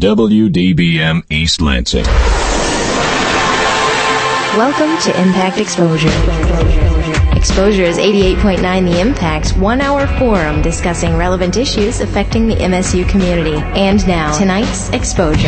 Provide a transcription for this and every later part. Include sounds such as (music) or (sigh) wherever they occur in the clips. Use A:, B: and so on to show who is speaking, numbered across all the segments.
A: WDBM East Lansing.
B: Welcome to Impact Exposure. Exposure is 88.9 The Impact's one hour forum discussing relevant issues affecting the MSU community. And now, tonight's Exposure.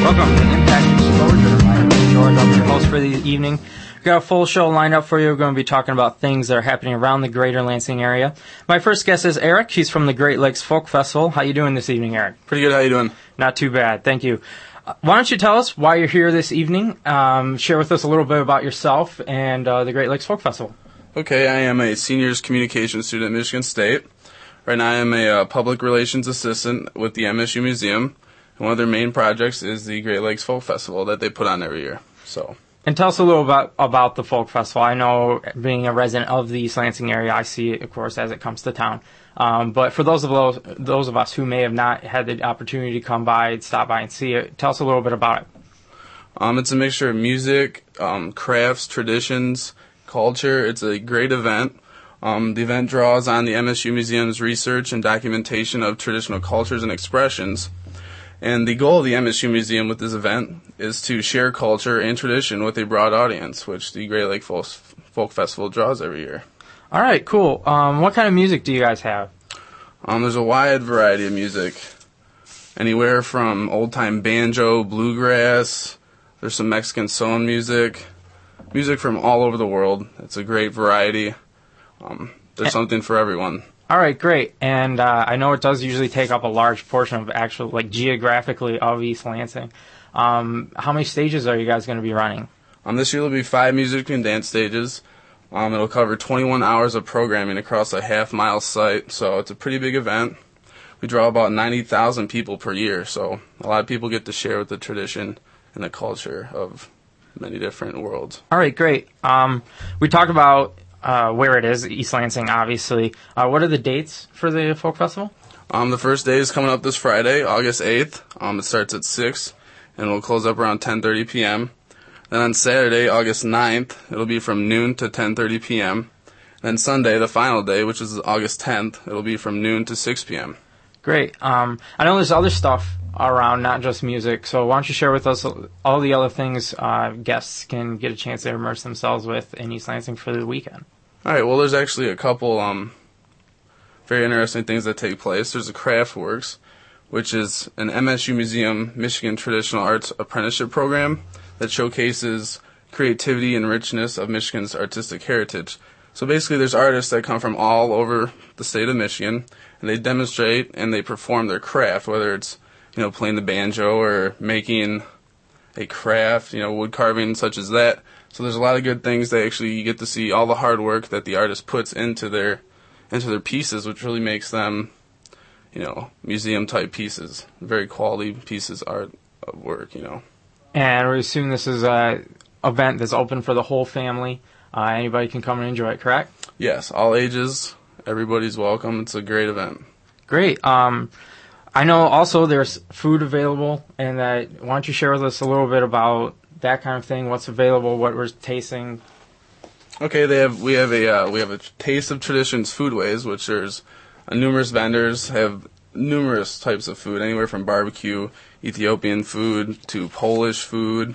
C: Welcome to Impact Exposure. My name is George. I'm your host for the evening. We've got a full show lined up for you. We're going to be talking about things that are happening around the greater Lansing area. My first guest is Eric. He's from the Great Lakes Folk Festival. How you doing this evening, Eric?
D: Pretty good. How you doing?
C: Not too bad. Thank you. Uh, why don't you tell us why you're here this evening? Um, share with us a little bit about yourself and uh, the Great Lakes Folk Festival.
D: Okay, I am a seniors communication student at Michigan State. Right now, I am a uh, public relations assistant with the MSU Museum, and one of their main projects is the Great Lakes Folk Festival that they put on every year. So,
C: And tell us a little about about the folk festival. I know, being a resident of the East Lansing area, I see it, of course, as it comes to town. Um, but for those of those, those of us who may have not had the opportunity to come by, stop by, and see it, tell us a little bit about it.
D: um, it's a mixture of music, um, crafts, traditions, culture. It's a great event. Um, the event draws on the MSU Museum's research and documentation of traditional cultures and expressions. And the goal of the MSU Museum with this event is to share culture and tradition with a broad audience, which the Great Lake Folk, Folk Festival draws every year.
C: All right, cool. Um, what kind of music do you guys have?
D: Um, there's a wide variety of music, anywhere from old time banjo, bluegrass. There's some Mexican son music, music from all over the world. It's a great variety. Um, there's something for everyone.
C: All right, great. And uh, I know it does usually take up a large portion of actual, like geographically, of East Lansing. Um, how many stages are you guys going to be running?
D: Um, this year there'll be five music and dance stages. Um, it'll cover 21 hours of programming across a half mile site, so it's a pretty big event. We draw about 90,000 people per year, so a lot of people get to share with the tradition and the culture of many different worlds.
C: All right, great. Um, we talked about uh, where it is, East Lansing, obviously. Uh, what are the dates for the folk festival?
D: Um, the first day is coming up this Friday, August 8th. Um, it starts at 6 and will close up around 10:30 p.m. Then on Saturday, August 9th, it'll be from noon to 10:30 p.m. Then Sunday, the final day, which is August 10th, it'll be from noon to 6 p.m.
C: Great. Um, I know there's other stuff around, not just music. So why don't you share with us all the other things uh, guests can get a chance to immerse themselves with in East Lansing for the weekend?
D: All right. Well, there's actually a couple um, very interesting things that take place. There's a craft works, which is an MSU Museum Michigan Traditional Arts Apprenticeship Program that showcases creativity and richness of Michigan's artistic heritage. So basically, there's artists that come from all over the state of Michigan, and they demonstrate and they perform their craft, whether it's you know playing the banjo or making a craft, you know, wood carving such as that. So there's a lot of good things that actually you get to see all the hard work that the artist puts into their into their pieces, which really makes them, you know, museum type pieces, very quality pieces art of work, you know.
C: And we assume this is a event that's open for the whole family. Uh, anybody can come and enjoy it, correct?
D: Yes, all ages, everybody's welcome. It's a great event.
C: Great. Um, I know also there's food available, and that why don't you share with us a little bit about that kind of thing? What's available? What we're tasting?
D: Okay, they have we have a uh, we have a taste of traditions foodways, which there's uh, numerous vendors have numerous types of food, anywhere from barbecue, Ethiopian food to Polish food.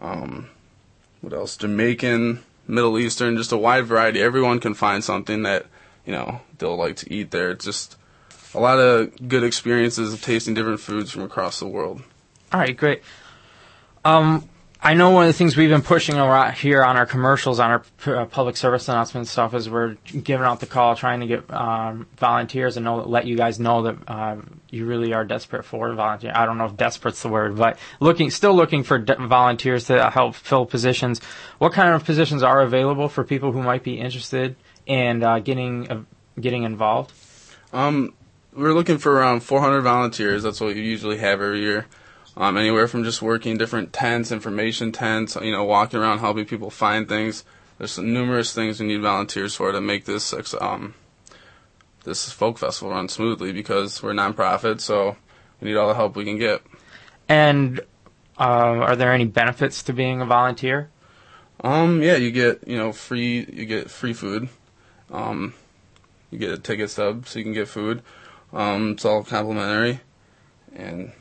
D: Um, what else? Jamaican, Middle Eastern, just a wide variety. Everyone can find something that you know they'll like to eat there. It's just a lot of good experiences of tasting different foods from across the world.
C: All right, great. Um, I know one of the things we've been pushing around here on our commercials, on our uh, public service announcement stuff, is we're giving out the call, trying to get um, volunteers and know, let you guys know that um, you really are desperate for volunteers. I don't know if desperate's the word, but looking, still looking for de- volunteers to help fill positions. What kind of positions are available for people who might be interested in uh, getting uh, getting involved?
D: Um, we're looking for around 400 volunteers. That's what we usually have every year. Um, anywhere from just working different tents, information tents, you know, walking around helping people find things. There's numerous things we need volunteers for to make this um, this folk festival run smoothly because we're a nonprofit, so we need all the help we can get.
C: And uh, are there any benefits to being a volunteer?
D: Um, yeah, you get you know free you get free food. Um, you get a ticket stub so you can get food. Um, it's all complimentary, and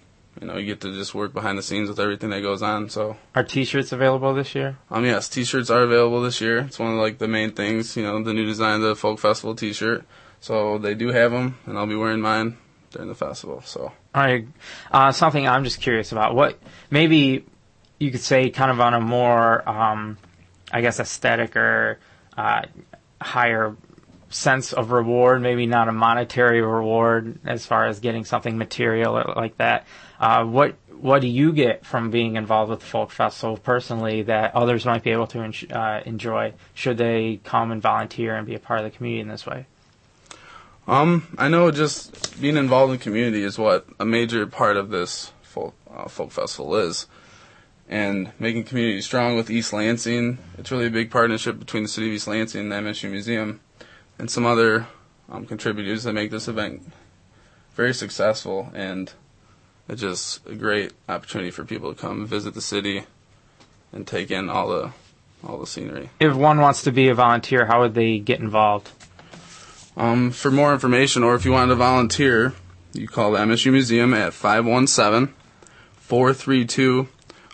D: you know, you get to just work behind the scenes with everything that goes on. So,
C: Are T-shirts available this year?
D: um, yes, t-shirts are available this year. It's one of like the main things, you know, the new design of the folk festival t-shirt. So they do have them, and I'll be wearing mine during the festival. So,
C: I uh, something I'm just curious about. What maybe you could say, kind of on a more, um, I guess, aesthetic or uh, higher sense of reward. Maybe not a monetary reward as far as getting something material or like that. Uh, what what do you get from being involved with the folk festival personally that others might be able to en- uh, enjoy should they come and volunteer and be a part of the community in this way?
D: um, I know just being involved in the community is what a major part of this folk uh, folk festival is. And making community strong with East Lansing, it's really a big partnership between the city of East Lansing and the MSU Museum, and some other um, contributors that make this event very successful. And it's just a great opportunity for people to come visit the city and take in all the all the scenery.
C: If one wants to be a volunteer, how would they get involved?
D: Um, for more information, or if you want to volunteer, you call the MSU Museum at 517 432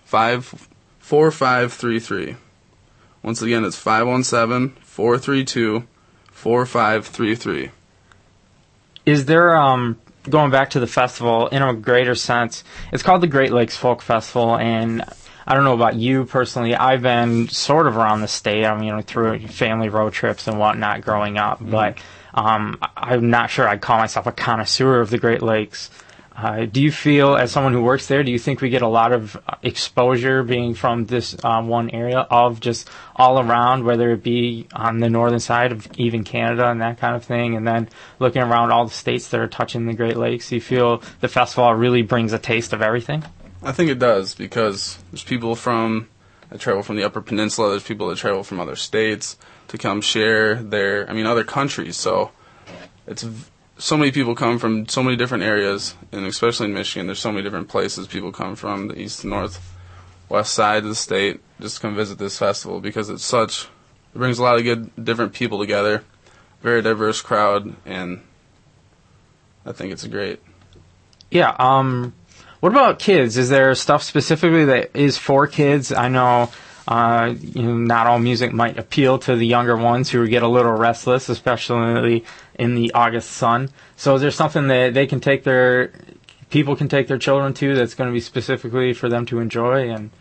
D: 4533. Once again, it's 517 432 4533.
C: Is there um going back to the festival in a greater sense? It's called the Great Lakes Folk Festival, and I don't know about you personally. I've been sort of around the state. I mean, you know, through family road trips and whatnot growing up, but um, I'm not sure I'd call myself a connoisseur of the Great Lakes. Uh, do you feel, as someone who works there, do you think we get a lot of exposure being from this um, one area of just all around, whether it be on the northern side of even Canada and that kind of thing, and then looking around all the states that are touching the Great Lakes? Do you feel the festival really brings a taste of everything?
D: I think it does because there's people from that travel from the Upper Peninsula. There's people that travel from other states to come share their, I mean, other countries. So it's so many people come from so many different areas, and especially in Michigan, there's so many different places people come from the east, north, west side of the state just to come visit this festival because it's such. It brings a lot of good different people together, very diverse crowd, and I think it's great.
C: Yeah. Um, what about kids? Is there stuff specifically that is for kids? I know, uh, you know, not all music might appeal to the younger ones who get a little restless, especially in the August sun. So is there something that they can take their people can take their children to that's going to be specifically for them to enjoy and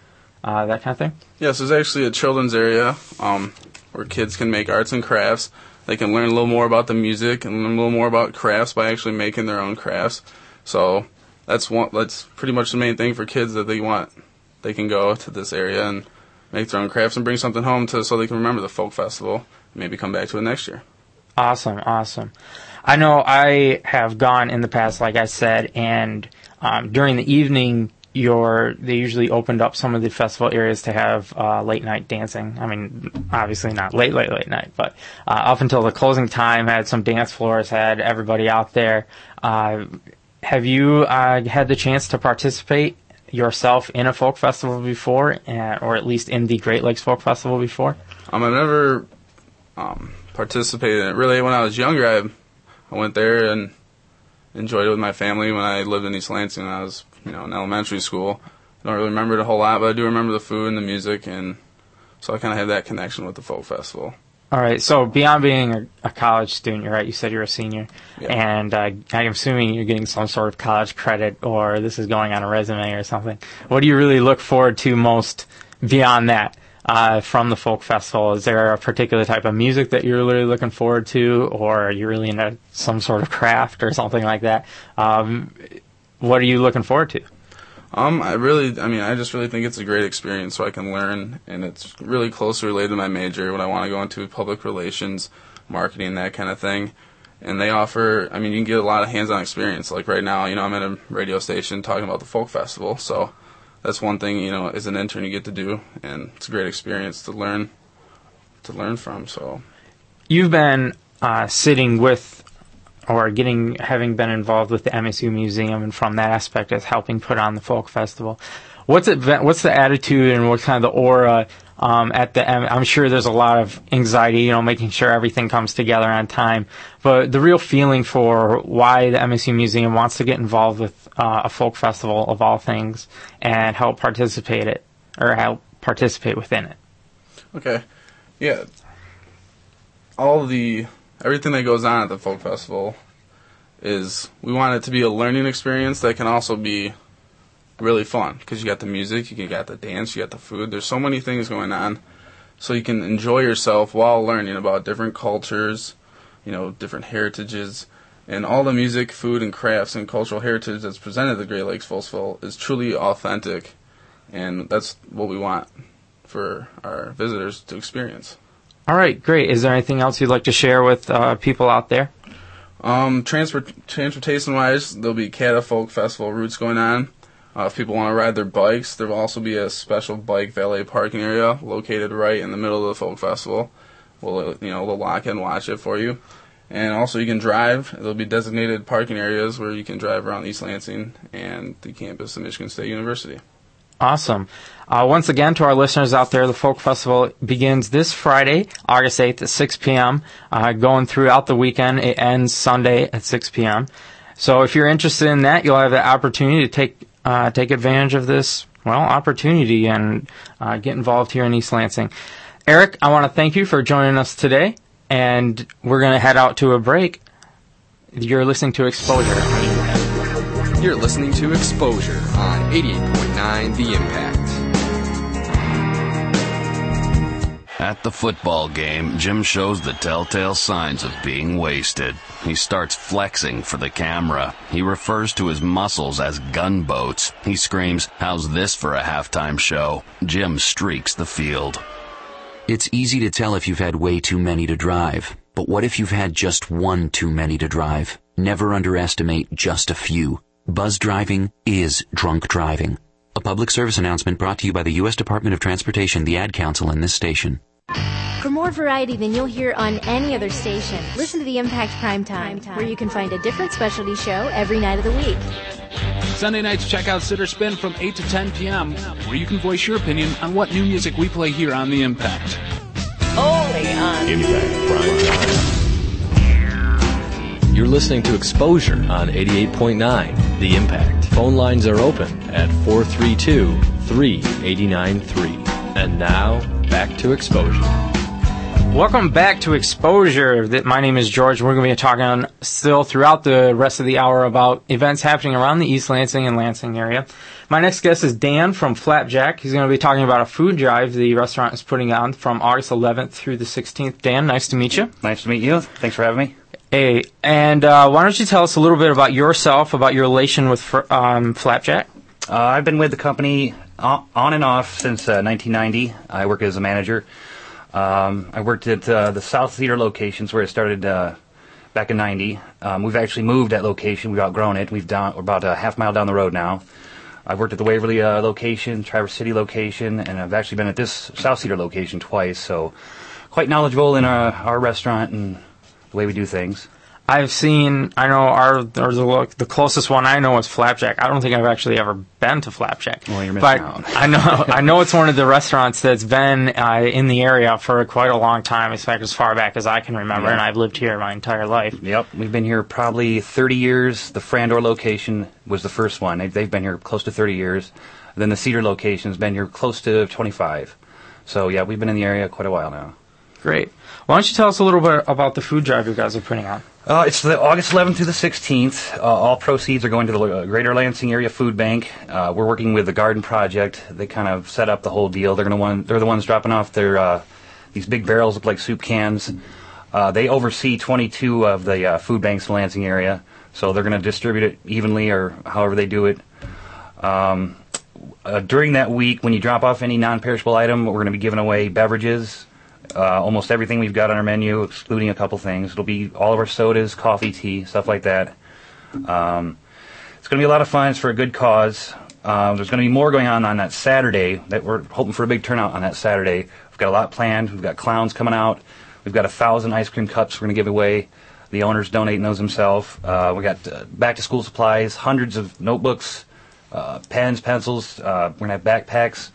C: uh, that kind of thing?
D: Yes, there's actually a children's area um, where kids can make arts and crafts. They can learn a little more about the music and learn a little more about crafts by actually making their own crafts. So that's one. That's pretty much the main thing for kids that they want. They can go to this area and make their own crafts and bring something home to so they can remember the folk festival. Maybe come back to it next year.
C: Awesome, awesome. I know I have gone in the past, like I said, and um, during the evening, your they usually opened up some of the festival areas to have uh, late night dancing. I mean, obviously not late, late, late night, but uh, up until the closing time, had some dance floors, had everybody out there. Uh, have you uh, had the chance to participate yourself in a folk festival before, uh, or at least in the Great Lakes Folk Festival before?
D: Um, I've never um, participated in it. Really, when I was younger, I, I went there and enjoyed it with my family when I lived in East Lansing I was, you know, in elementary school. I don't really remember it a whole lot, but I do remember the food and the music, and so I kind of have that connection with the folk festival.
C: All right. So beyond being a, a college student, you're right. You said you're a senior,
D: Yeah.
C: and uh, I'm assuming you're getting some sort of college credit, or this is going on a resume or something. What do you really look forward to most beyond that uh, from the folk festival? Is there a particular type of music that you're really looking forward to, or are you really into some sort of craft or something like that? Um, what are you looking forward to?
D: Um, I really, I mean, I just really think it's a great experience so I can learn, and it's really closely related to my major, what I want to go into public relations, marketing, that kind of thing. And they offer, I mean, you can get a lot of hands-on experience. Like right now, you know, I'm at a radio station talking about the folk festival, so that's one thing, you know, as an intern you get to do, and it's a great experience to learn, to learn from. So
C: You've been uh, sitting with or getting having been involved with the MSU Museum and from that aspect as helping put on the folk festival. What's it what's the attitude and what kind of the aura Um, at the I'm sure there's a lot of anxiety, you know, making sure everything comes together on time. But the real feeling for why the MSU Museum wants to get involved with uh, a folk festival of all things and help participate it or help participate within it.
D: Okay. Yeah. All the everything that goes on at the folk festival is we want it to be a learning experience that can also be really fun because you got the music, you can got the dance, you got the food. There's so many things going on, so you can enjoy yourself while learning about different cultures, you know, different heritages, and all the music, food, and crafts and cultural heritage that's presented at the Great Lakes Festival is truly authentic, and that's what we want for our visitors to experience.
C: All right, great. Is there anything else you'd like to share with uh, people out there?
D: Um, transport transportation wise, there'll be CATA Folk Festival routes going on. Uh, if people want to ride their bikes, there will also be a special bike valet parking area located right in the middle of the folk festival. We'll you know we'll lock and watch it for you, and also you can drive. There'll be designated parking areas where you can drive around East Lansing and the campus of Michigan State University.
C: Awesome. Uh, once again, to our listeners out there, the Folk Festival begins this Friday, August 8th at 6 p.m., uh, going throughout the weekend. It ends Sunday at 6 p.m. So if you're interested in that, you'll have the opportunity to take uh, take advantage of this, well, opportunity and uh, get involved here in East Lansing. Eric, I want to thank you for joining us today, and we're going to head out to a break. You're listening to Exposure.
A: You're listening to Exposure on 88.9 The Impact.
E: At the football game, Jim shows the telltale signs of being wasted. He starts flexing for the camera. He refers to his muscles as gunboats. He screams, How's this for a halftime show? Jim streaks the field.
F: It's easy to tell if you've had way too many to drive. But what if you've had just one too many to drive? Never underestimate just a few. Buzz driving is drunk driving. A public service announcement brought to you by the U.S. Department of Transportation, the Ad Council, and this station.
B: For more variety than you'll hear on any other station, listen to the Impact Prime Time, where you can find a different specialty show every night of the week.
G: Sunday nights, check out Sitter Spin from 8 to 10 p.m., where you can voice your opinion on what new music we play here on The Impact.
B: Only on
H: Impact Prime Time. You're listening to Exposure on 88.9 The Impact. Phone lines are open at 432 3893. And now, back to Exposure.
C: Welcome back to Exposure. My name is George. We're going to be talking still throughout the rest of the hour about events happening around the East Lansing and Lansing area. My next guest is Dan from Flapjack. He's going to be talking about a food drive the restaurant is putting on from August 11th through the 16th. Dan, nice to meet you.
I: Nice to meet you. Thanks for having me.
C: Hey, and uh, why don't you tell us a little bit about yourself, about your relation with um, Flapjack?
I: Uh, I've been with the company on and off since uh, 1990. I work as a manager. Um, I worked at uh, the South Cedar locations where it started uh, back in 90. Um, we've actually moved that location. We've outgrown it. We've down, we're about a half mile down the road now. I've worked at the Waverly uh, location, Traverse City location, and I've actually been at this South Cedar location twice. So quite knowledgeable in our, our restaurant and the way we do things.
C: I've seen. I know our or the, the closest one I know is Flapjack. I don't think I've actually ever been to Flapjack.
I: Well, you're missing
C: but
I: out.
C: I know I know it's one of the restaurants that's been uh, in the area for quite a long time. In fact, as far back as I can remember,
I: Yeah.
C: and I've lived here my entire life.
I: Yep, we've been here probably 30 years. The Frandor location was the first one. They've, they've been here close to 30 years. Then the Cedar location's been here close to 25. So yeah, we've been in the area quite a while now.
C: Great. Why don't you tell us a little bit about the food drive you guys are putting on?
I: Uh, it's the August 11th through the 16th. Uh, all proceeds are going to the uh, Greater Lansing Area Food Bank. Uh, we're working with the Garden Project. They kind of set up the whole deal. They're going to. They're the ones dropping off their uh, these big barrels like soup cans. They oversee 22 of the food banks in Lansing area, so they're going to distribute it evenly or however they do it. Um, during that week, when you drop off any non-perishable item, we're going to be giving away beverages. Uh, almost everything we've got on our menu, excluding a couple things. It'll be all of our sodas, coffee, tea, stuff like that. Um, it's going to be a lot of fun. It's for a good cause. Uh, there's going to be more going on on that Saturday. That we're hoping for a big turnout on that Saturday. We've got a lot planned. We've got clowns coming out. We've got a thousand ice cream cups we're going to give away. The owner's donating those himself. Uh, we got uh, back to school supplies, hundreds of notebooks, uh, pens, pencils. Uh, we're going to have backpacks.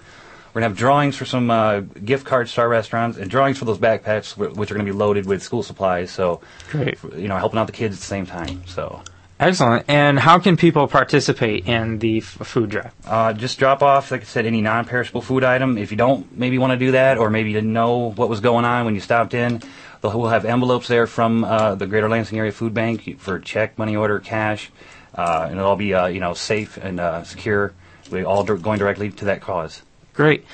I: We're gonna have drawings for some uh, gift cards to our restaurants and drawings for those backpacks, which are gonna be loaded with school supplies. So,
C: Great.
I: you know, helping out the kids at the same time. So.
C: Excellent. And how can people participate in the f- food drive?
I: Uh, just drop off, like I said, any non-perishable food item. If you don't maybe want to do that, or maybe you didn't know what was going on when you stopped in, we'll have envelopes there from uh, the Greater Lansing Area Food Bank for check, money order, cash, uh, and it'll all be uh, you know safe and uh, secure. We all going directly to that cause.
C: Great.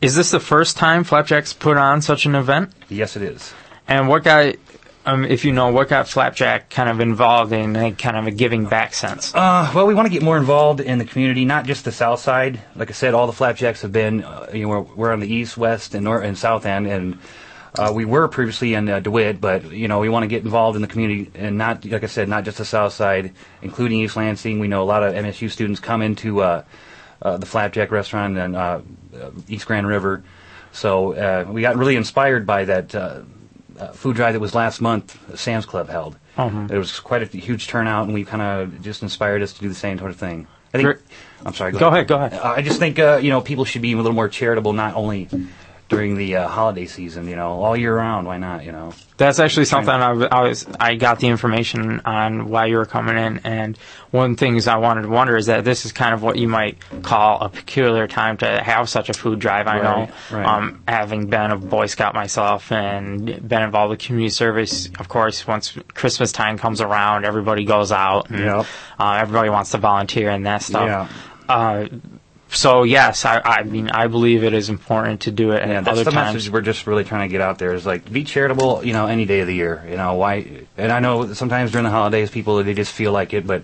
C: Is this the first time Flapjacks put on such an event?
I: Yes, it is.
C: And what got, um, if you know, what got Flapjack kind of involved in a kind of a giving back sense?
I: Uh, well, we want to get more involved in the community, not just the south side. Like I said, all the flapjacks have been, uh, you know, we're, we're on the east, west, and north and south end, and uh, we were previously in uh, DeWitt, but you know, we want to get involved in the community, and not, like I said, not just the south side, including East Lansing. We know a lot of MSU students come into uh, the Flapjack restaurant and uh, East Grand River, so uh, we got really inspired by that. Uh, uh, food drive that was last month, Sam's Club held.
C: Mhm.
I: There was quite a huge turnout, and we kind of just inspired us to do the same sort of thing. I think. I'm sorry.
C: Go ahead, go ahead.
I: I just think uh, you know people should be a little more charitable, not only during the uh, holiday season. You know, all year round. Why not? You know.
C: That's actually something I, w- I was I got the information on why you were coming in, and one of the things I wanted to wonder is that this is kind of what you might call a peculiar time to have such a food drive. I know,
I: Right, right.
C: Um, having been a Boy Scout myself and been involved with community service, of course, once Christmas time comes around, everybody goes out, and
I: Yep.
C: uh, everybody wants to volunteer and that stuff.
I: Yeah.
C: Uh, so yes, I, I mean I believe it is important to do it
I: Yeah, that's
C: other
I: the
C: times.
I: message we're just really trying to get out there is like be charitable, you know, any day of the year. You know, why and I know sometimes during the holidays people they just feel like it, but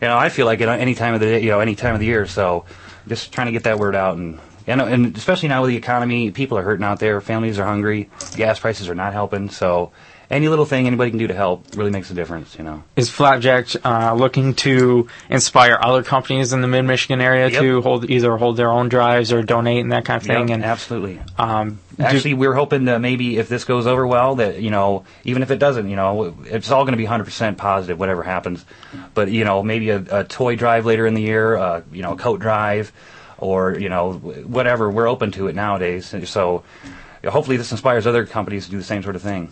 I: you know, I feel like it any time of the day, you know, any time of the year. So just trying to get that word out and you know, and especially now with the economy, people are hurting out there, families are hungry, gas prices are not helping, so any little thing anybody can do to help really makes a difference, you know.
C: Is Flapjack uh, looking to inspire other companies in the Mid Michigan area
I: Yep.
C: to hold either hold their own drives or donate and that kind of thing?
I: Yep,
C: and
I: absolutely.
C: um, do-
I: Actually, we're hoping to maybe if this goes over well, that you know, even if it doesn't, you know, it's all going to be 100% positive, whatever happens. But you know, maybe a, a toy drive later in the year, uh, you know, a coat drive, or you know, whatever. We're open to it nowadays. So hopefully, this inspires other companies to do the same sort of thing.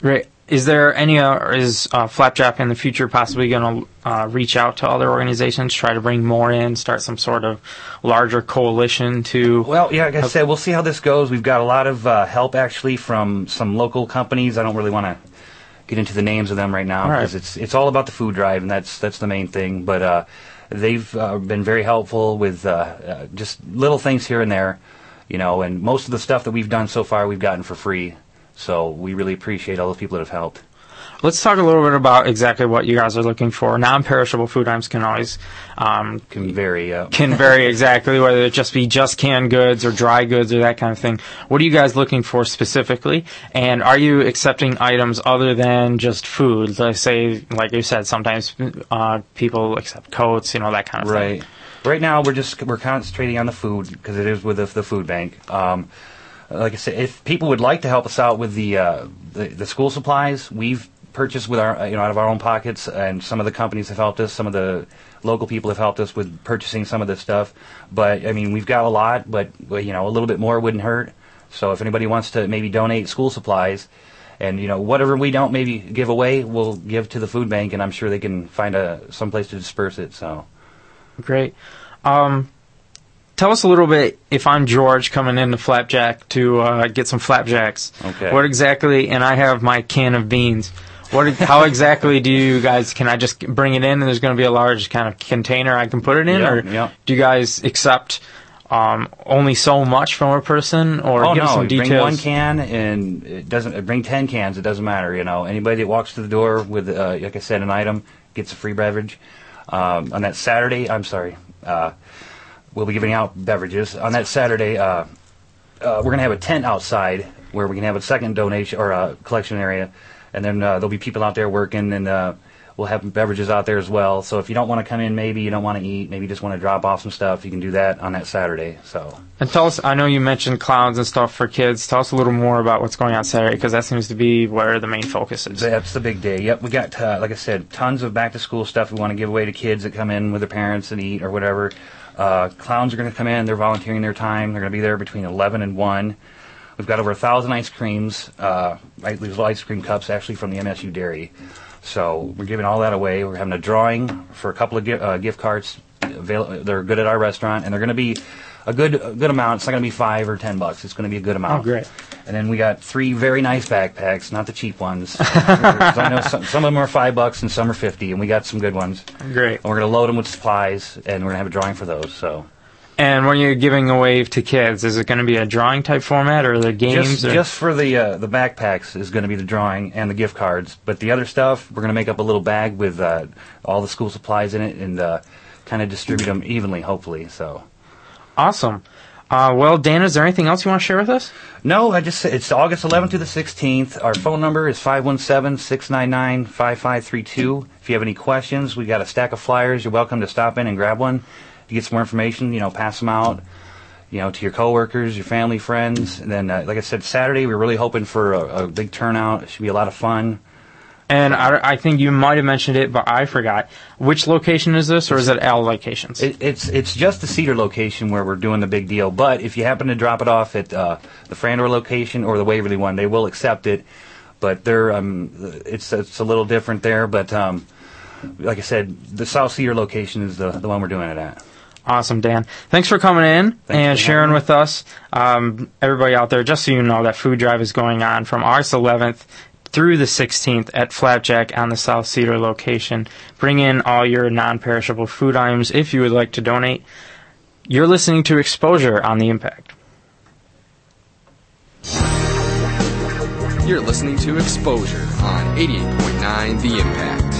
C: Great. Is there any, uh, is uh, Flapjack in the future possibly going to uh, reach out to other organizations, try to bring more in, start some sort of larger coalition to?
I: Well, yeah, like I said, we'll see how this goes. We've got a lot of uh, help actually from some local companies. I don't really want to get into the names of them right now
C: All right.
I: because it's it's all about the food drive, and that's that's the main thing. But uh, they've uh, been very helpful with uh, uh, just little things here and there, you know. And most of the stuff that we've done so far, we've gotten for free. So we really appreciate all those people that have helped.
C: Let's talk a little bit about exactly what you guys are looking for. Non-perishable food items can always um,
I: Can vary. Uh,
C: can vary exactly whether it just be just canned goods or dry goods or that kind of thing. What are you guys looking for specifically? And are you accepting items other than just food? Let's say, like you said, sometimes uh, people accept coats, you know, that kind of
I: Right.
C: thing.
I: Right now, we're just we're concentrating on the food because it is with the, the food bank. Um, like I said, if people would like to help us out with the, uh, the the school supplies, we've purchased with our you know out of our own pockets, and some of the companies have helped us. Some of the local people have helped us with purchasing some of this stuff. But I mean, we've got a lot, but you know, a little bit more wouldn't hurt. So if anybody wants to maybe donate school supplies. And you know whatever we don't maybe give away, we'll give to the food bank, and I'm sure they can find a some place to disperse it. So
C: Great. Um, tell us a little bit if I'm George coming into Flapjack to uh, get some flapjacks.
I: Okay.
C: What exactly? And I have my can of beans. What? How exactly do you guys? Can I just bring it in and there's going to be a large kind of container I can put it in,
I: Yeah,
C: or
I: yeah.
C: do you guys accept um, only so much from a person, or
I: oh
C: give us
I: no,
C: some details?
I: bring one can and it doesn't bring ten cans. It doesn't matter. You know, anybody that walks to the door with, uh, like I said, an item gets a free beverage. Um, on that Saturday, I'm sorry, uh, we'll be giving out beverages on that Saturday. Uh, uh, we're gonna have a tent outside where we can have a second donation or a collection area, and then uh, there'll be people out there working, and uh, we'll have beverages out there as well. So if you don't want to come in, maybe you don't want to eat, maybe you just want to drop off some stuff, you can do that on that Saturday. So.
C: And tell us, I know you mentioned clowns and stuff for kids. Tell us a little more about what's going on Saturday, because that seems to be where the main focus is.
I: That's the big day. Yep, we got uh, like I said, tons of back to school stuff we want to give away to kids that come in with their parents and eat or whatever. Uh, clowns are going to come in. They're volunteering their time. They're going to be there between 11 and 1. We've got over a thousand ice creams, uh, these little ice cream cups actually from the MSU Dairy. So we're giving all that away. We're having a drawing for a couple of uh, gift cards. They're good at our restaurant, and they're going to be a good a good amount. It's not going to be five or ten bucks. It's going to be a good amount.
C: Oh, great.
I: And then we got three very nice backpacks, not the cheap ones. 'Cause (laughs) I know some, some of them are five bucks and some are fifty, and we got some good ones.
C: Great.
I: And we're going to load them with supplies, and we're going to have a drawing for those. So
C: And when you're giving away to kids, is it going to be a drawing type format or the games?
I: just,
C: or?
I: just for the uh, the backpacks is going to be the drawing and the gift cards, but the other stuff we're going to make up a little bag with uh, all the school supplies in it and uh, kind of distribute them evenly, hopefully. So.
C: awesome. Uh, well, Dan, is there anything else you want to share with us?
I: No, I just it's August 11th to the 16th. Our phone number is 517-699-5532. If you have any questions, we got a stack of flyers. You're welcome to stop in and grab one to get some more information. You know, pass them out. You know, to your coworkers, your family, friends. And then, uh, like I said, Saturday we're really hoping for a, a big turnout. It should be a lot of fun.
C: And I, I think you might have mentioned it, but I forgot. Which location is this, or is it all locations?
I: It, it's it's just the Cedar location where we're doing the big deal. But if you happen to drop it off at uh, the Frandor location or the Waverly one, they will accept it. But they're um, it's it's a little different there. But um, like I said, the South Cedar location is the the one we're doing it at.
C: Awesome, Dan. Thanks for coming in and sharing with us. Um, everybody out there, just so you know, that food drive is going on from August 11th through the 16th at Flapjack on the South Cedar location. Bring in all your non-perishable food items if you would like to donate. You're listening to Exposure on the Impact.
A: You're listening to Exposure on 88.9 The Impact.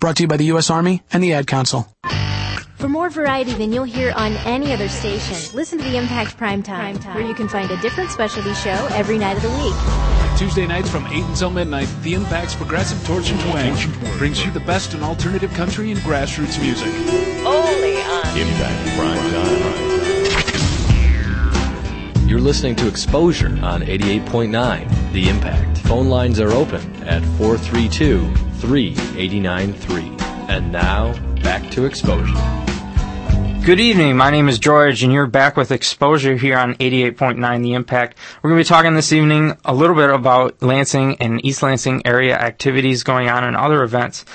J: Brought to you by the U.S. Army and the Ad Council.
B: For more variety than you'll hear on any other station, listen to the Impact Primetime, Primetime, where you can find a different specialty show every night of the week.
G: Tuesday nights from 8 until midnight, The Impact's Progressive Torch and Twang brings you the best in alternative country and grassroots music.
K: Only on
H: Impact Prime Time. You're listening to Exposure on 88.9 The Impact. Phone lines are open at 432 389 3. And now, back to Exposure.
C: Good evening. My name is George, and you're back with Exposure here on 88.9 The Impact. We're going to be talking this evening a little bit about Lansing and East Lansing area activities going on and other events.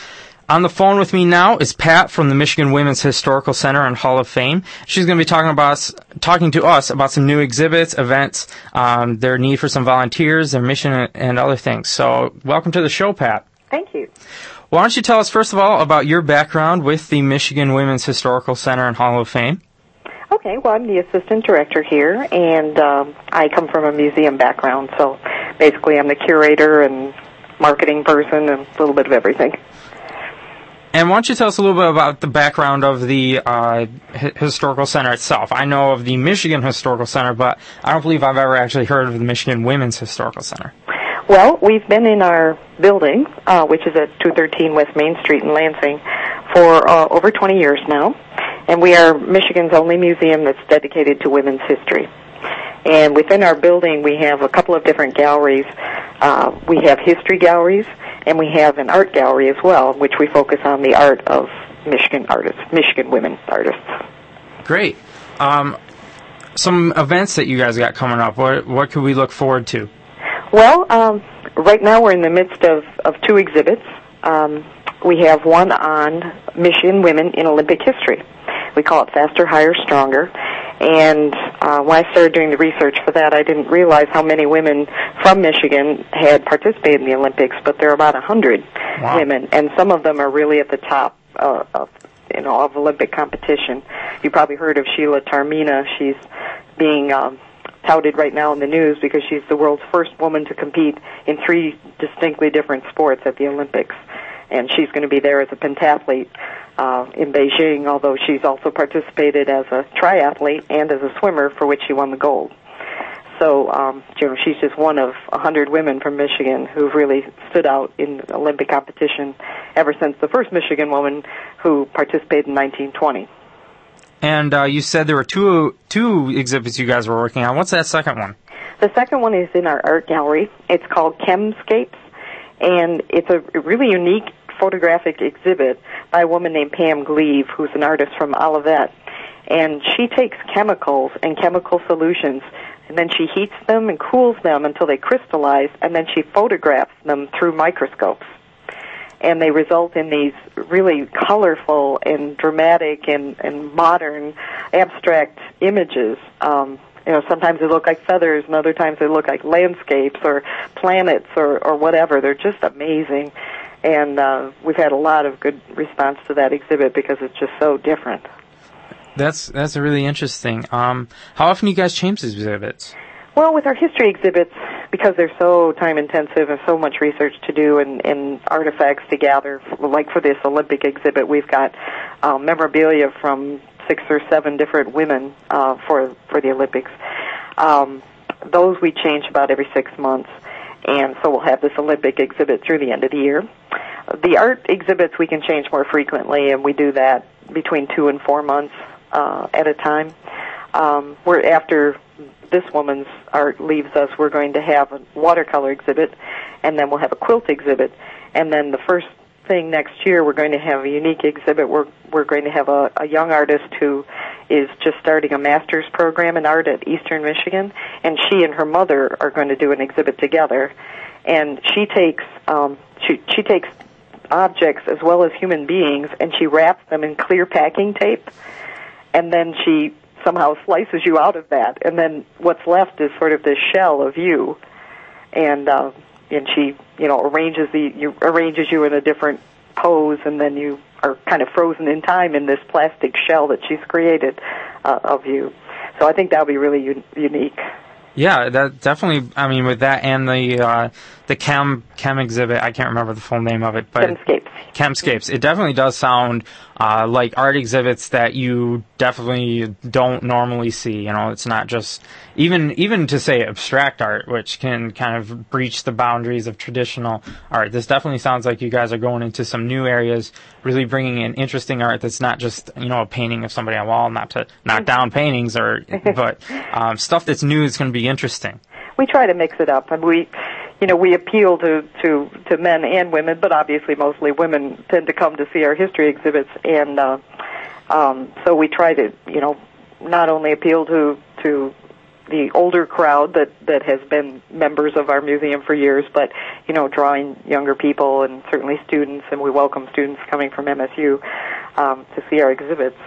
C: On the phone with me now is Pat from the Michigan Women's Historical Center and Hall of Fame. She's going to be talking about us, talking to us about some new exhibits, events, um, their need for some volunteers, their mission, and other things. So, welcome to the show, Pat.
L: Thank you.
C: Why don't you tell us first of all about your background with the Michigan Women's Historical Center and Hall of Fame?
L: Okay, well, I'm the assistant director here, and um, I come from a museum background, so basically I'm the curator and marketing person and a little bit of everything.
C: And why don't you tell us a little bit about the background of the uh, H- Historical Center itself? I know of the Michigan Historical Center, but I don't believe I've ever actually heard of the Michigan Women's Historical Center.
L: Well, we've been in our building, uh, which is at 213 West Main Street in Lansing, for uh, over 20 years now, and we are Michigan's only museum that's dedicated to women's history. And within our building, we have a couple of different galleries. Uh, we have history galleries, and we have an art gallery as well, which we focus on the art of Michigan artists, Michigan women artists.
C: Great. Um, some events that you guys got coming up. What what could we look forward to?
L: Well, um, right now we're in the midst of, of two exhibits. Um, we have one on Michigan women in Olympic history. We call it Faster, Higher, Stronger. And uh, when I started doing the research for that, I didn't realize how many women from Michigan had participated in the Olympics, but there are about a hundred
C: Wow.
L: women, and some of them are really at the top uh, of you know of Olympic competition. You probably heard of Sheila Taormina. She's being um, touted right now in the news because she's the world's first woman to compete in three distinctly different sports at the Olympics. And she's going to be there as a pentathlete uh, in Beijing. Although she's also participated as a triathlete and as a swimmer, for which she won the gold. So, um, you know, she's just one of a hundred women from Michigan who've really stood out in Olympic competition ever since the first Michigan woman who participated in 1920.
C: And uh, you said there were two two exhibits you guys were working on. What's that second one?
L: The second one is in our art gallery. It's called Chemscapes, and it's a really unique photographic exhibit by a woman named Pam Gleave, who's an artist from Olivet. And she takes chemicals and chemical solutions, and then she heats them and cools them until they crystallize, and then she photographs them through microscopes. And they result in these really colorful and dramatic and, and modern abstract images. Um, you know, sometimes they look like feathers, and other times they look like landscapes or planets or, or whatever. They're just amazing and uh, we've had a lot of good response to that exhibit because it's just so different.
C: That's that's really interesting. Um, how often do you guys change these exhibits?
L: Well, with our history exhibits, because they're so time intensive and so much research to do and, and artifacts to gather, like for this Olympic exhibit, we've got uh, memorabilia from six or seven different women uh, for for the Olympics. Um, those we change about every six months and so we'll have this Olympic exhibit through the end of the year. The art exhibits we can change more frequently, and we do that between two and four months uh, at a time. Um, we're after this woman's art leaves us, we're going to have a watercolor exhibit, and then we'll have a quilt exhibit, and then the first thing next year we're going to have a unique exhibit. We're we're going to have a, a young artist who is just starting a master's program in art at Eastern Michigan, and she and her mother are going to do an exhibit together. And she takes um, she she takes objects as well as human beings, and she wraps them in clear packing tape, and then she somehow slices you out of that, and then what's left is sort of this shell of you, and uh, and she you know arranges the you arranges you in a different pose, and then you are kind of frozen in time in this plastic shell that she's created uh, of you. So I think that'll be really un- unique.
C: Yeah, that definitely. I mean, with that and the uh, the chem chem exhibit, I can't remember the full name of it, but
L: Chemscapes.
C: Chemscapes. It definitely does sound uh, like art exhibits that you definitely don't normally see. You know, it's not just even even to say abstract art, which can kind of breach the boundaries of traditional art. This definitely sounds like you guys are going into some new areas, really bringing in interesting art that's not just you know a painting of somebody on a wall. Not to knock down paintings, or but (laughs) um, stuff that's new is going to be interesting.
L: We try to mix it up, and we you know, we appeal to, to, to men and women, but obviously mostly women tend to come to see our history exhibits, and uh, um, so we try to, you know, not only appeal to to the older crowd that that has been members of our museum for years, but you know, drawing younger people and certainly students, and we welcome students coming from MSU um, to see our exhibits.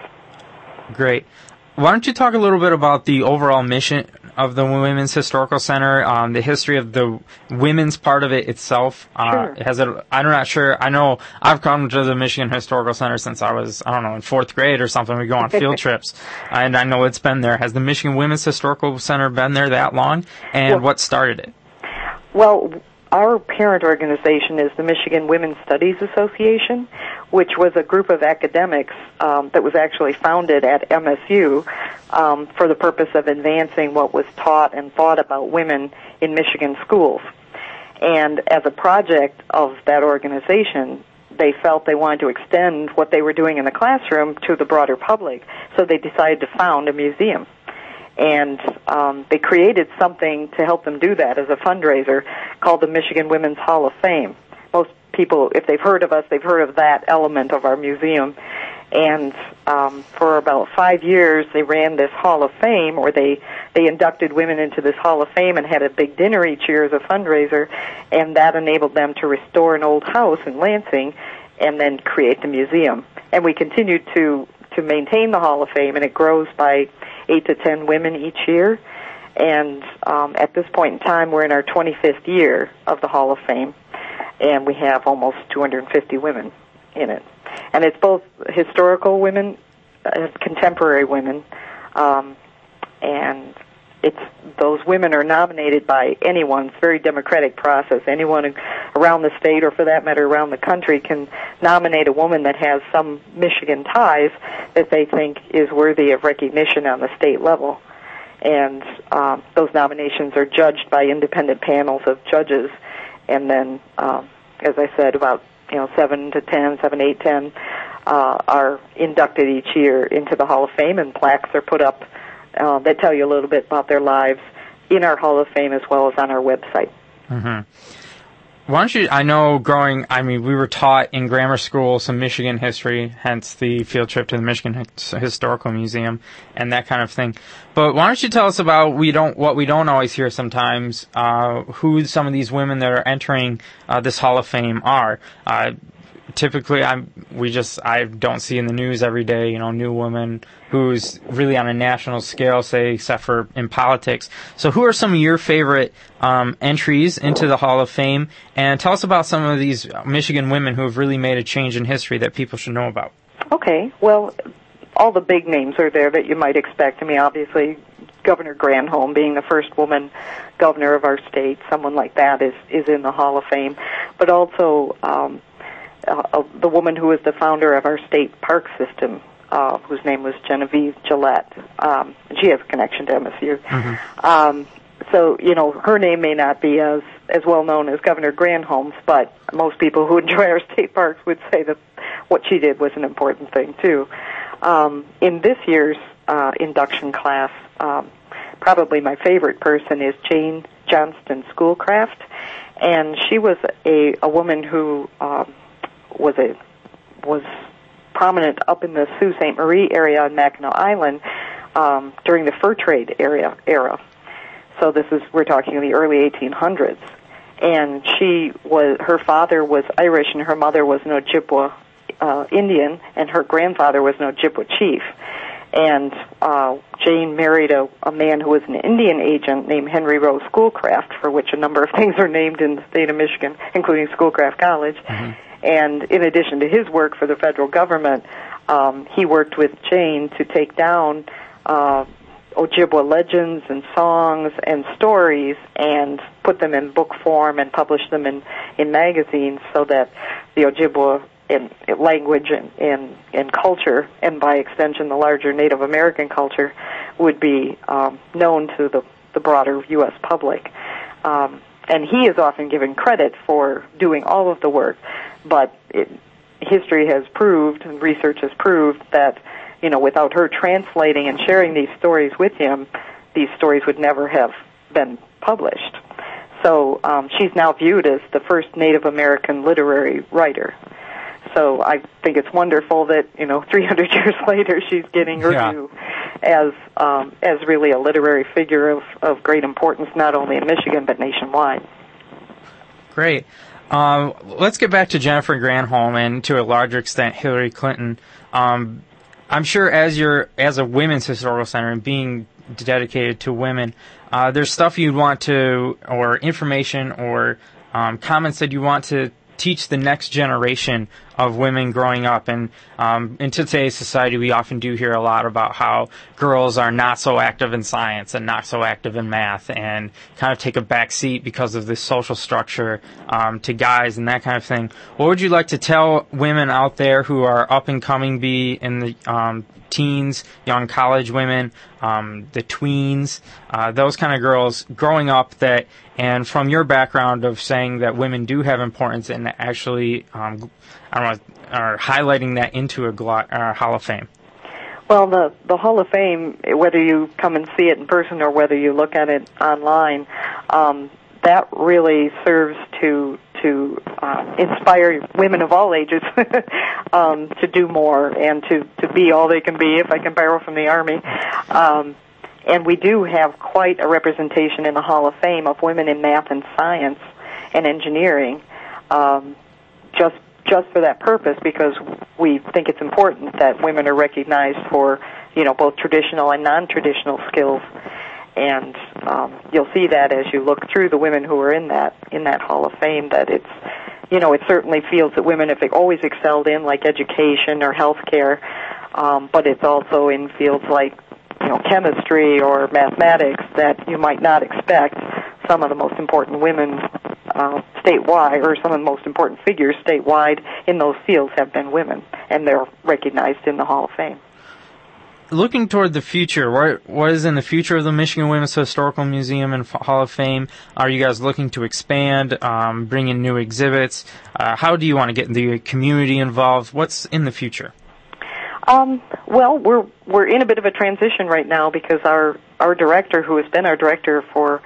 C: Great. Why don't you talk a little bit about the overall mission of the Women's Historical Center, um, the history of the women's part of it itself? Uh,
L: Sure.
C: Has it? I'm not sure. I know I've come to the Michigan Historical Center since I was I don't know in fourth grade or something. We go on field (laughs) trips, and I know it's been there. Has the Michigan Women's Historical Center been there that long? And
L: Well-
C: what started it?
L: Well, our parent organization is the Michigan Women's Studies Association, which was a group of academics um, that was actually founded at MSU um, for the purpose of advancing what was taught and thought about women in Michigan schools. And as a project of that organization, they felt they wanted to extend what they were doing in the classroom to the broader public, so they decided to found a museum and um, they created something to help them do that as a fundraiser called the Michigan Women's Hall of Fame. Most people, if they've heard of us, they've heard of that element of our museum. And um, for about five years, they ran this Hall of Fame, or they they inducted women into this Hall of Fame and had a big dinner each year as a fundraiser, and that enabled them to restore an old house in Lansing, and then create the museum. And we continue to to maintain the Hall of Fame, and it grows by eight to ten women each year. And um, at this point in time, we're in our 25th year of the Hall of Fame, and we have almost 250 women in it. And it's both historical women, uh, contemporary women, um, and it's those women are nominated by anyone. It's a very democratic process. Anyone around the state, or for that matter, around the country, can nominate a woman that has some Michigan ties that they think is worthy of recognition on the state level. And um, those nominations are judged by independent panels of judges, and then, um, as I said, about you know seven to ten, seven, eight, ten uh, are inducted each year into the Hall of Fame, and plaques are put up uh, that tell you a little bit about their lives in our Hall of Fame as well as on our website.
C: Mm-hmm. Why don't you? I know growing. I mean, we were taught in grammar school some Michigan history, hence the field trip to the Michigan Historical Museum and that kind of thing. But why don't you tell us about we don't what we don't always hear sometimes? Uh, who some of these women that are entering uh, this Hall of Fame are? Typically I'm we just I don't see in the news every day, you know, new woman who's really on a national scale, say except for in politics. So who are some of your favorite um, entries into the Hall of Fame? And tell us about some of these Michigan women who have really made a change in history that people should know about.
L: Okay, well, all the big names are there that you might expect. I mean, obviously, Governor Granholm being the first woman governor of our state, someone like that is is in the Hall of Fame. But also, um, uh, the woman who was the founder of our state park system, uh, whose name was Genevieve Gillette. Um, she has a connection to MSU. Mm-hmm. Um, so you know her name may not be as as well known as Governor Granholm's, but most people who (laughs) enjoy our state parks would say that what she did was an important thing too. Um, in this year's uh, induction class, um, probably my favorite person is Jane Johnston Schoolcraft, and she was a a woman who um, was a was prominent up in the Sault Ste. Marie area on Mackinac Island um, during the fur trade area era. So this is we're talking in the early 1800s, and she was her father was Irish and her mother was an Ojibwa uh, Indian, and her grandfather was an Ojibwa chief. And uh, Jane married a, a man who was an Indian agent named Henry Rowe Schoolcraft, for which a number of things are named in the state of Michigan, including Schoolcraft College. Mm-hmm. And in addition to his work for the federal government, um, he worked with Jane to take down uh, Ojibwa legends and songs and stories and put them in book form and publish them in, in magazines so that the Ojibwa in, in language and, and, and culture, and by extension the larger Native American culture, would be um, known to the, the broader U.S. public. Um, and he is often given credit for doing all of the work, but it, history has proved and research has proved that you know without her translating and sharing these stories with him, these stories would never have been published. So um, she's now viewed as the first Native American literary writer. So I think it's wonderful that you know (laughs) 300 years later she's getting her yeah. due as um, as really a literary figure of, of great importance not only in Michigan but nationwide.
C: Great. Um, let's get back to Jennifer Granholm and to a larger extent Hillary Clinton. Um, I'm sure as your as a women's historical center and being dedicated to women, uh, there's stuff you'd want to or information or um, comments that you want to teach the next generation of women growing up. And um, in today's society, we often do hear a lot about how girls are not so active in science and not so active in math, and kind of take a back seat because of the social structure um, to guys and that kind of thing. What would you like to tell women out there who are up and coming, be in the um, teens, young college women, um, the tweens, uh, those kind of girls growing up that, and from your background of saying that women do have importance and actually, um, I don't know, are highlighting that into a glo- uh, Hall of Fame.
L: Well, the the Hall of Fame, whether you come and see it in person or whether you look at it online, um, that really serves to to uh, inspire women of all ages (laughs) um, to do more and to to be all they can be. If I can borrow from the army. Um, and we do have quite a representation in the Hall of Fame of women in math and science and engineering, um, just just for that purpose, because we think it's important that women are recognized for you know both traditional and non-traditional skills and um, you'll see that as you look through the women who are in that in that Hall of Fame that it's you know it certainly fields that women have always excelled in like education or healthcare, um, but it's also in fields like you know, chemistry or mathematics that you might not expect. Some of the most important women uh, statewide, or some of the most important figures statewide in those fields have been women, and they're recognized in the Hall of Fame
C: looking toward the future, what what is in the future of the Michigan Women's Historical Museum and Hall of Fame? Are you guys looking to expand, um, bring in new exhibits? Uh, how do you want to get the community involved? What's in the future?
L: Um, well, we're we're in a bit of a transition right now because our our director, who has been our director for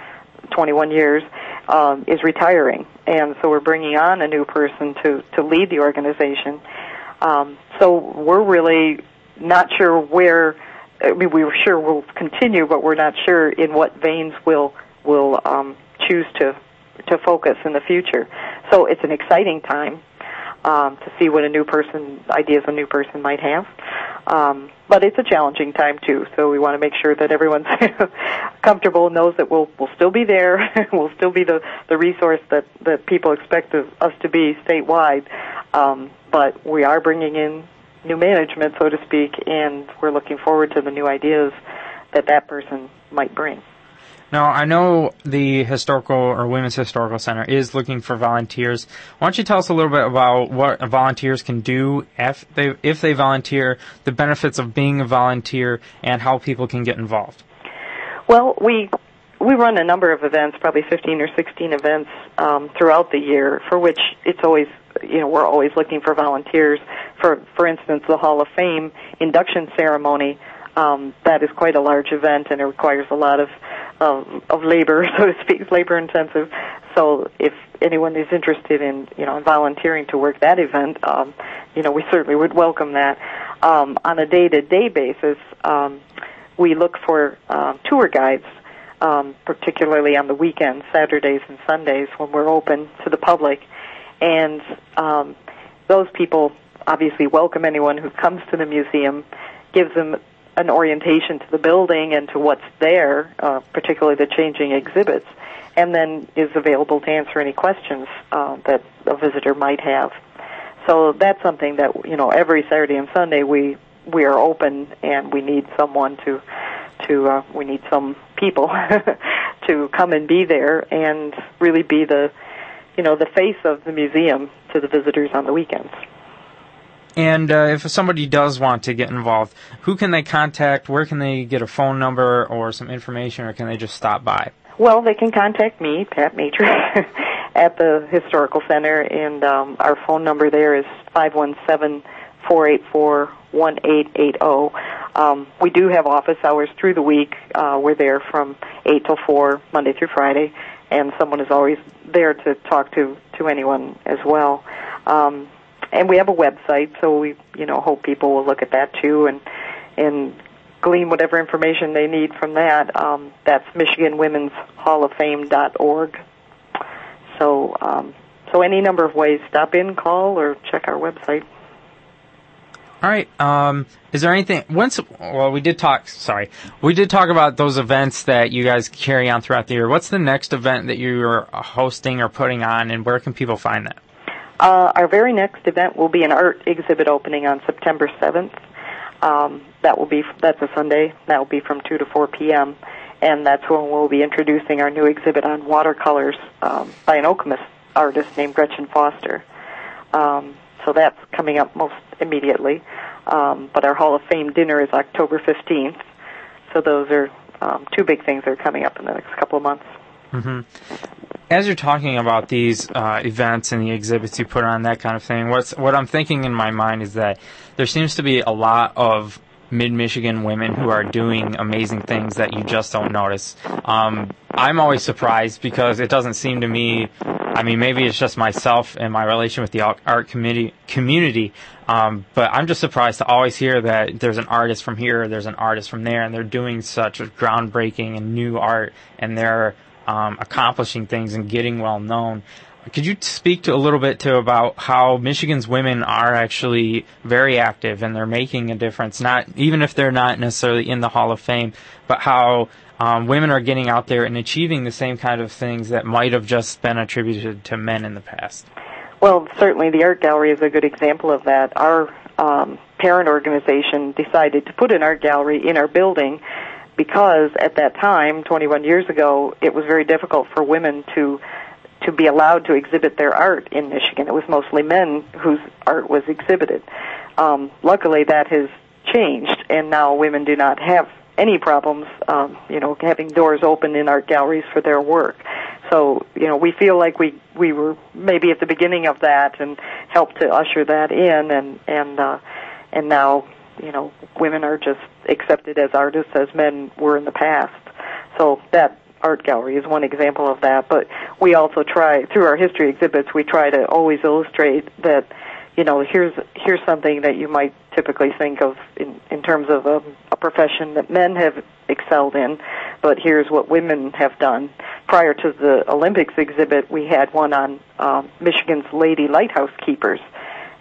L: 21 years, um, is retiring, and so we're bringing on a new person to to lead the organization. Um, so we're really not sure where. I mean, we were sure we'll continue, but we're not sure in what veins we'll will um, choose to to focus in the future. So it's an exciting time um, to see what a new person ideas a new person might have. Um, but it's a challenging time too. So we want to make sure that everyone's (laughs) comfortable, knows that we'll we'll still be there, (laughs) we'll still be the the resource that that people expect of us to be statewide. Um, but we are bringing in new management, so to speak, and we're looking forward to the new ideas that that person might bring.
C: Now, I know the Historical or Women's Historical Center is looking for volunteers. Why don't you tell us a little bit about what volunteers can do if they, if they volunteer, the benefits of being a volunteer, and how people can get involved?
L: Well, we we run a number of events, probably 15 or 16 events um, throughout the year, for which it's always you know we're always looking for volunteers. For for instance, the Hall of Fame induction ceremony. Um, that is quite a large event, and it requires a lot of of, of labor, (laughs) so to speak, labor intensive. So if anyone is interested in you know volunteering to work that event, um, you know we certainly would welcome that. Um, on a day to day basis, um, we look for uh, tour guides um, particularly on the weekends, Saturdays and Sundays when we're open to the public. And um, those people obviously welcome anyone who comes to the museum, gives them an orientation to the building and to what's there, uh, particularly the changing exhibits, and then is available to answer any questions uh, that a visitor might have. So that's something that you know every Saturday and Sunday we we are open and we need someone to to uh, we need some people (laughs) to come and be there and really be the you know the face of the museum to the visitors on the weekends.
C: And uh, if somebody does want to get involved, who can they contact? Where can they get a phone number or some information, or can they just stop by?
L: Well, they can contact me, Pat Matrix, (laughs) at the Historical Center, and um, our phone number there is five one seven four eight four 1880. Um, we do have office hours through the week. Uh, we're there from 8 till 4, Monday through Friday, and someone is always there to talk to, to anyone as well. Um, and we have a website, so we, you know, hope people will look at that too and, and glean whatever information they need from that. Um, that's MichiganWomen'sHallOfFame.org. So, um, so any number of ways, stop in, call, or check our website.
C: All right. Um, is there anything once? Well, we did talk. Sorry, we did talk about those events that you guys carry on throughout the year. What's the next event that you're hosting or putting on, and where can people find that?
L: Uh, our very next event will be an art exhibit opening on September seventh. Um, that will be that's a Sunday. That will be from two to four p.m. And that's when we'll be introducing our new exhibit on watercolors um, by an Okemos artist named Gretchen Foster. Um, so that's coming up most immediately. Um, but our Hall of Fame dinner is October 15th. So those are um, two big things that are coming up in the next couple of months.
C: Mm-hmm. As you're talking about these uh, events and the exhibits you put on, that kind of thing, what's what I'm thinking in my mind is that there seems to be a lot of mid Michigan women who are doing amazing things that you just don't notice. Um, I'm always surprised because it doesn't seem to me I mean, maybe it's just myself and my relation with the art community, community um, but I'm just surprised to always hear that there's an artist from here, there's an artist from there, and they're doing such groundbreaking and new art, and they're um, accomplishing things and getting well known. Could you speak to a little bit to about how Michigan's women are actually very active and they're making a difference? Not even if they're not necessarily in the Hall of Fame, but how um, women are getting out there and achieving the same kind of things that might have just been attributed to men in the past.
L: Well, certainly the art gallery is a good example of that. Our um, parent organization decided to put an art gallery in our building because at that time, 21 years ago, it was very difficult for women to to be allowed to exhibit their art in Michigan. It was mostly men whose art was exhibited. Um, luckily, that has changed, and now women do not have any problems, um, you know, having doors open in art galleries for their work. So, you know, we feel like we we were maybe at the beginning of that and helped to usher that in, and and uh, and now, you know, women are just accepted as artists as men were in the past. So that art gallery is one example of that. But we also try through our history exhibits, we try to always illustrate that you know, here's here's something that you might typically think of in in terms of a, a profession that men have excelled in, but here's what women have done. Prior to the Olympics exhibit, we had one on um, Michigan's lady lighthouse keepers,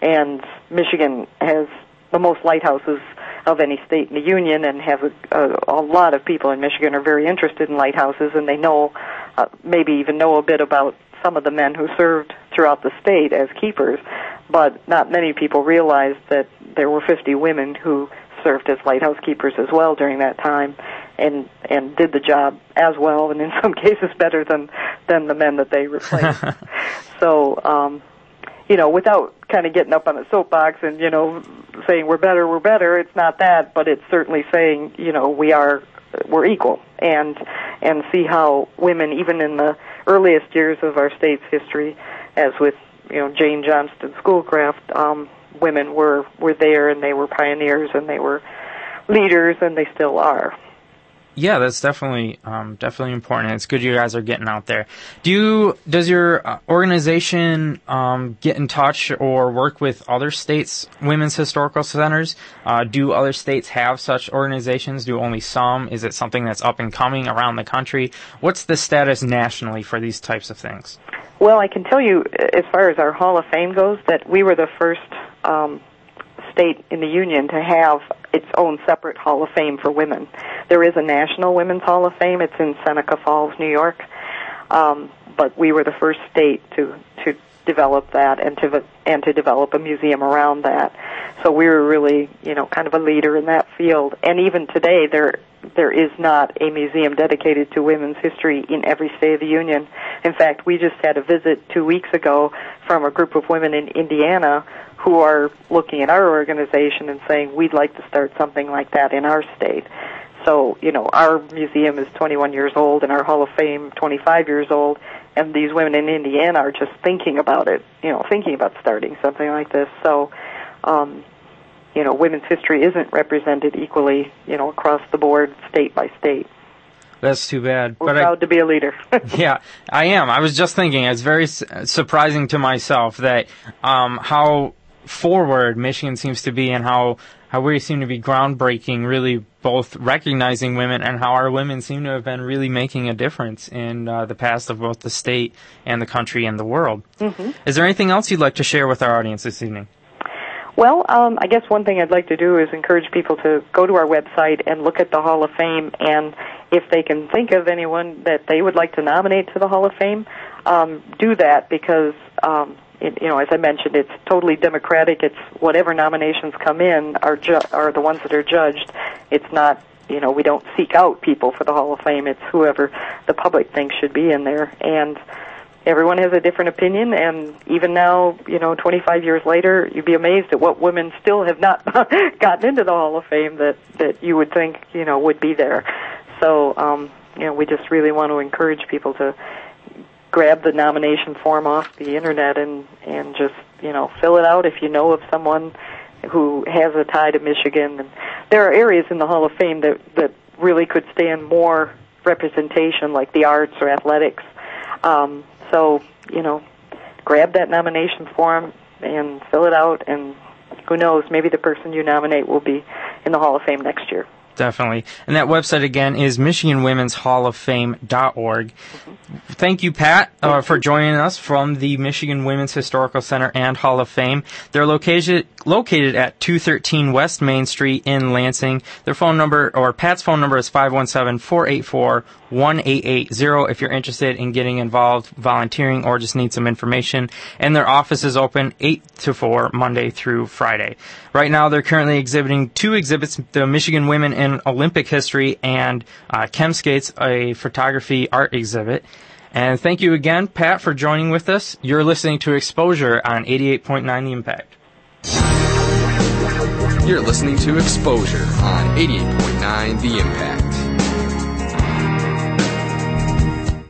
L: and Michigan has the most lighthouses of any state in the union, and have a, a, a lot of people in Michigan are very interested in lighthouses, and they know, uh, maybe even know a bit about some of the men who served throughout the state as keepers, but not many people realized that there were 50 women who served as lighthouse keepers as well during that time and and did the job as well and in (laughs) some cases better than than the men that they replaced. (laughs) So um you know without kind of getting up on a soapbox and you know saying we're better we're better it's not that but it's certainly saying you know we are we're equal and and see how women even in the earliest years of our state's history as with you know Jane Johnston Schoolcraft, um, women were were there and they were pioneers and they were leaders and they still are.
C: Yeah, that's definitely um, definitely important. It's good you guys are getting out there. Do you does your uh, organization um, get in touch or work with other states' women's historical centers? Uh, do other states have such organizations? Do only some? Is it something that's up and coming around the country? What's the status nationally for these types of things?
L: Well, I can tell you, as far as our Hall of Fame goes, that we were the first um, state in the union to have its own separate Hall of Fame for women. There is a National Women's Hall of Fame. It's in Seneca Falls, New York. Um, but we were the first state to to develop that and to and to develop a museum around that. So we were really, you know, kind of a leader in that field. And even today, there there is not a museum dedicated to women's history in every state of the union. In fact, we just had a visit two weeks ago from a group of women in Indiana who are looking at our organization and saying we'd like to start something like that in our state. So, you know, our museum is 21 years old and our Hall of Fame 25 years old, and these women in Indiana are just thinking about it, you know, thinking about starting something like this. So, um, you know, women's history isn't represented equally, you know, across the board, state by state.
C: That's too bad.
L: We're
C: but
L: proud
C: I,
L: to be a leader. (laughs)
C: yeah, I am. I was just thinking, it's very su- surprising to myself that um, how forward Michigan seems to be and how how we seem to be groundbreaking, really both recognizing women and how our women seem to have been really making a difference in uh, the past of both the state and the country and the world.
L: Mm-hmm.
C: Is there anything else you'd like to share with our audience this evening?
L: Well, um, I guess one thing I'd like to do is encourage people to go to our website and look at the Hall of Fame, and if they can think of anyone that they would like to nominate to the Hall of Fame, um, do that because, um, it, you know, as I mentioned, it's totally democratic. It's whatever nominations come in are ju- are the ones that are judged. It's not, you know, we don't seek out people for the Hall of Fame. It's whoever the public thinks should be in there, and everyone has a different opinion. And even now you know 25 years later you'd be amazed at what women still have not (laughs) gotten into the hall of fame that that you would think you know would be there. So um you know we just really want to encourage people to grab the nomination form off the internet and and just you know fill it out if you know of someone who has a tie to Michigan and there are areas in the hall of fame that that really could stand more representation like the arts or athletics um so, you know, grab that nomination form and fill it out, and who knows, maybe the person you nominate will be in the Hall of Fame next year.
C: Definitely. And that website again is MichiganWomen'sHallOfFame.org. Mm-hmm. Thank you, Pat, uh, for joining us from the Michigan Women's Historical Center and Hall of Fame. They're located located at 213 West Main Street in Lansing. Their phone number, or Pat's phone number, is 517 484 1880 if you're interested in getting involved, volunteering, or just need some information. And their office is open 8 to 4, Monday through Friday. Right now, they're currently exhibiting two exhibits, the Michigan Women in Olympic History and uh, Chem Skates, a photography art exhibit. And thank you again, Pat, for joining with us. You're listening to Exposure on 88.9 The Impact.
A: You're listening to Exposure on 88.9 The Impact.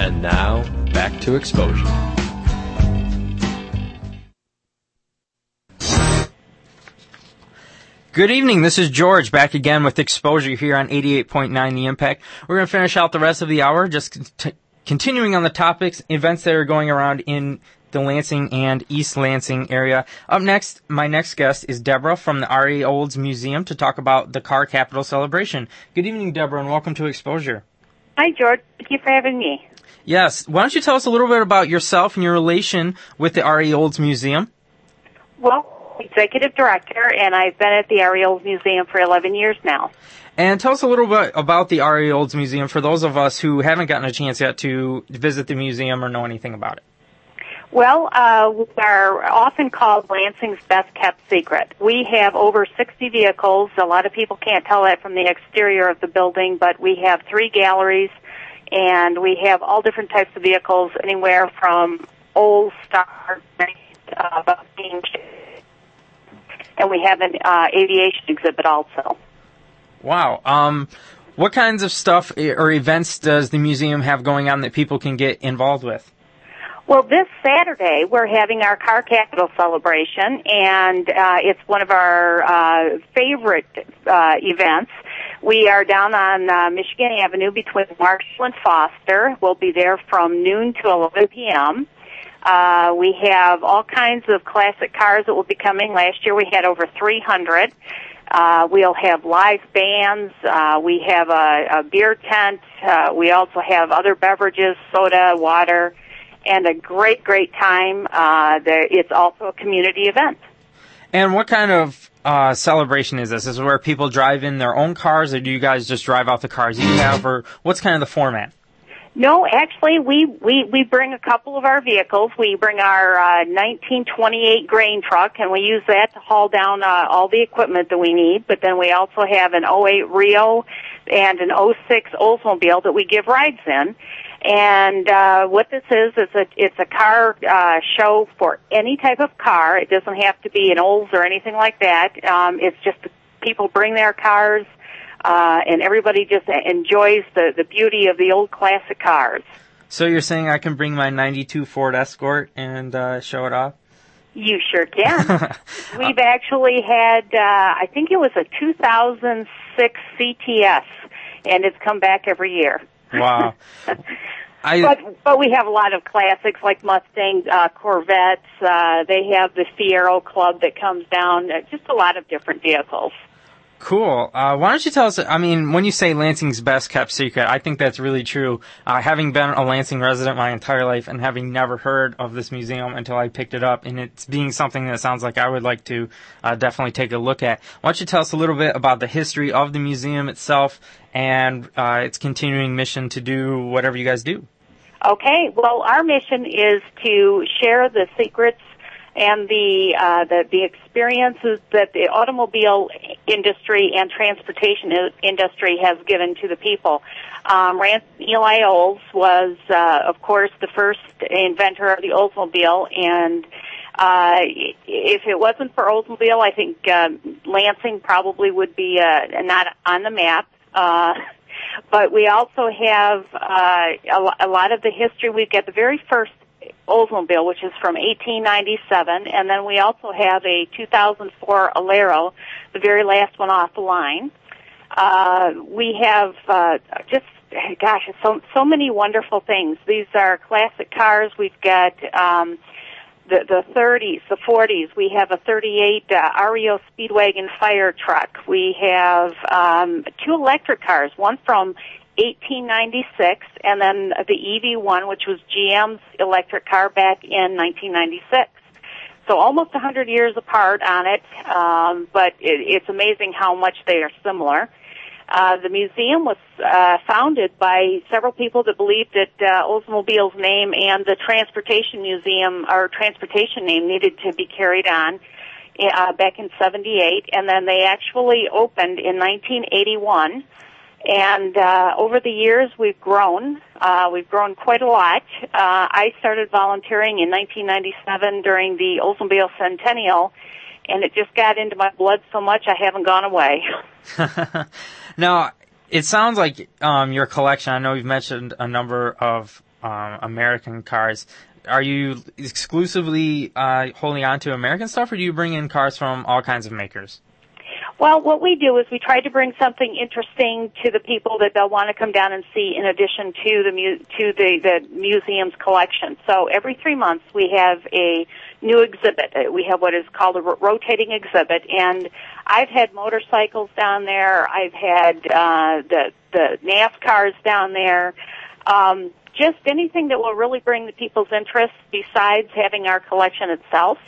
H: And now, back to Exposure.
C: Good evening. This is George back again with Exposure here on 88.9 The Impact. We're going to finish out the rest of the hour just cont- continuing on the topics, events that are going around in the Lansing and East Lansing area. Up next, my next guest is Deborah from the R.E. Olds Museum to talk about the car capital celebration. Good evening, Deborah, and welcome to Exposure.
M: Hi, George. Thank you for having me.
C: Yes. Why don't you tell us a little bit about yourself and your relation with the R.E. Olds Museum?
M: Well, executive director, and I've been at the R.E. Olds Museum for 11 years now.
C: And tell us a little bit about the R.E. Olds Museum for those of us who haven't gotten a chance yet to visit the museum or know anything about it.
M: Well, uh, we are often called Lansing's best kept secret. We have over 60 vehicles. A lot of people can't tell that from the exterior of the building, but we have three galleries, and we have all different types of vehicles, anywhere from old star, uh, and we have an uh, aviation exhibit also.
C: Wow. Um, what kinds of stuff or events does the museum have going on that people can get involved with?
M: Well, this Saturday we're having our Car Capital celebration, and uh, it's one of our uh, favorite uh, events. We are down on uh, Michigan Avenue between Marshall and Foster. We'll be there from noon to 11 p.m. Uh, we have all kinds of classic cars that will be coming. Last year we had over 300. Uh, we'll have live bands. Uh, we have a, a beer tent. Uh, we also have other beverages, soda, water, and a great, great time. Uh, there, it's also a community event.
C: And what kind of uh, celebration is this? Is it where people drive in their own cars, or do you guys just drive out the cars you have, or what's kind of the format?
M: No, actually, we, we, we bring a couple of our vehicles. We bring our uh, 1928 grain truck, and we use that to haul down uh, all the equipment that we need. But then we also have an 08 REO and an 06 Oldsmobile that we give rides in. And uh, what this is is a it's a car uh, show for any type of car. It doesn't have to be an Olds or anything like that. Um, it's just people bring their cars, uh, and everybody just enjoys the the beauty of the old classic cars.
C: So you're saying I can bring my '92 Ford Escort and uh, show it off?
M: You sure can. (laughs) We've actually had uh, I think it was a 2006 CTS, and it's come back every year.
C: Wow. (laughs) I,
M: but but we have a lot of classics like Mustang, uh, Corvettes. Uh, they have the Fiero Club that comes down. Uh, just a lot of different vehicles.
C: Cool. Uh, why don't you tell us? I mean, when you say Lansing's best kept secret, I think that's really true. Uh, having been a Lansing resident my entire life and having never heard of this museum until I picked it up, and it's being something that sounds like I would like to uh, definitely take a look at. Why don't you tell us a little bit about the history of the museum itself and uh, its continuing mission to do whatever you guys do?
M: Okay. Well, our mission is to share the secrets and the uh, the the experiences that the automobile industry and transportation industry has given to the people. Um, Ransom Eli Olds was, uh, of course, the first inventor of the Oldsmobile, and uh, if it wasn't for Oldsmobile, I think uh, Lansing probably would be uh, not on the map. Uh, (laughs) but we also have uh, a, a lot of the history. We've got the very first Oldsmobile, which is from 1897, and then we also have a 2004 Alero, the very last one off the line. Uh, we have uh, just, gosh, so so many wonderful things. These are classic cars. We've got um, the the 30s, the 40s. We have a 38 uh, REO Speedwagon fire truck. We have um, two electric cars, one from 1896, and then the EV1, which was GM's electric car back in 1996. So almost 100 years apart on it, um, but it, it's amazing how much they are similar. Uh, the museum was uh, founded by several people that believed that uh, Oldsmobile's name and the Transportation Museum or transportation name needed to be carried on uh, back in 78, and then they actually opened in 1981. And uh, over the years, we've grown. Uh, we've grown quite a lot. Uh, I started volunteering in 1997 during the Oldsmobile Centennial, and it just got into my blood so much I haven't gone away. (laughs)
C: Now, it sounds like um, your collection. I know you've mentioned a number of um, American cars. Are you exclusively uh, holding on to American stuff, or do you bring in cars from all kinds of makers?
M: Well, what we do is we try to bring something interesting to the people that they'll want to come down and see in addition to the mu- to the, the museum's collection. So every three months we have a new exhibit. Uh, We have what is called a ro- rotating exhibit and I've had motorcycles down there. I've had uh, the the NASCARs down there. Um, just anything that will really bring the people's interest besides having our collection itself.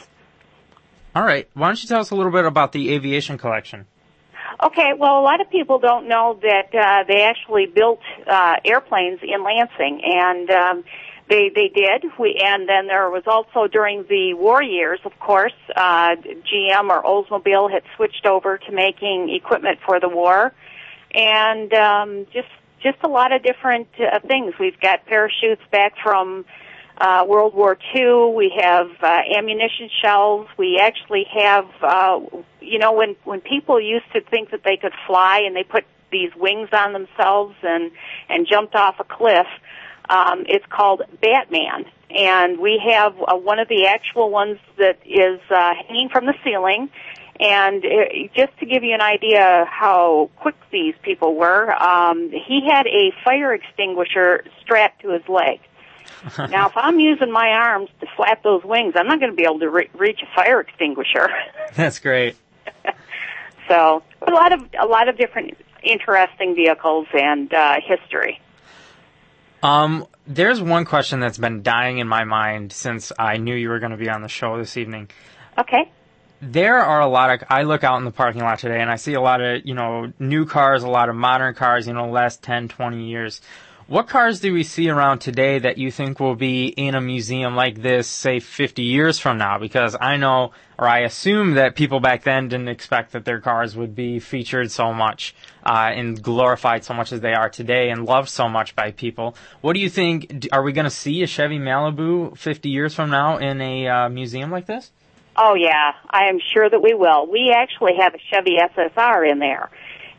C: All right. Why don't you tell us a little bit about the aviation collection?
M: Okay, well, a lot of people don't know that uh, they actually built uh, airplanes in Lansing, and um, they they did. We and then there was also during the war years, of course, uh, GM or Oldsmobile had switched over to making equipment for the war, and um, just just a lot of different uh, things. We've got parachutes back from uh, World War II. We have uh, ammunition shells. We actually have, uh, you know, when when people used to think that they could fly and they put these wings on themselves and and jumped off a cliff. Um, it's called Batman, and we have uh, one of the actual ones that is uh, hanging from the ceiling. And uh, just to give you an idea how quick these people were, um, he had a fire extinguisher strapped to his leg. (laughs) now, if I'm using my arms to flap those wings, I'm not going to be able to re- reach a fire extinguisher. (laughs)
C: That's great. (laughs)
M: so, a lot of a lot of different interesting vehicles and uh, history.
C: Um, there's one question that's been dying in my mind since I knew you were going to be on the show this evening.
M: Okay.
C: There are a lot of, I look out in the parking lot today and I see a lot of, you know, new cars, a lot of modern cars, you know, last 10, 20 years. What cars do we see around today that you think will be in a museum like this, say 50 years from now? Because I know, or I assume that people back then didn't expect that their cars would be featured so much, uh, and glorified so much as they are today and loved so much by people. What do you think? Are we going to see a Chevy Malibu 50 years from now in a uh, museum like this?
M: Oh yeah, I am sure that we will. We actually have a Chevy SSR in there.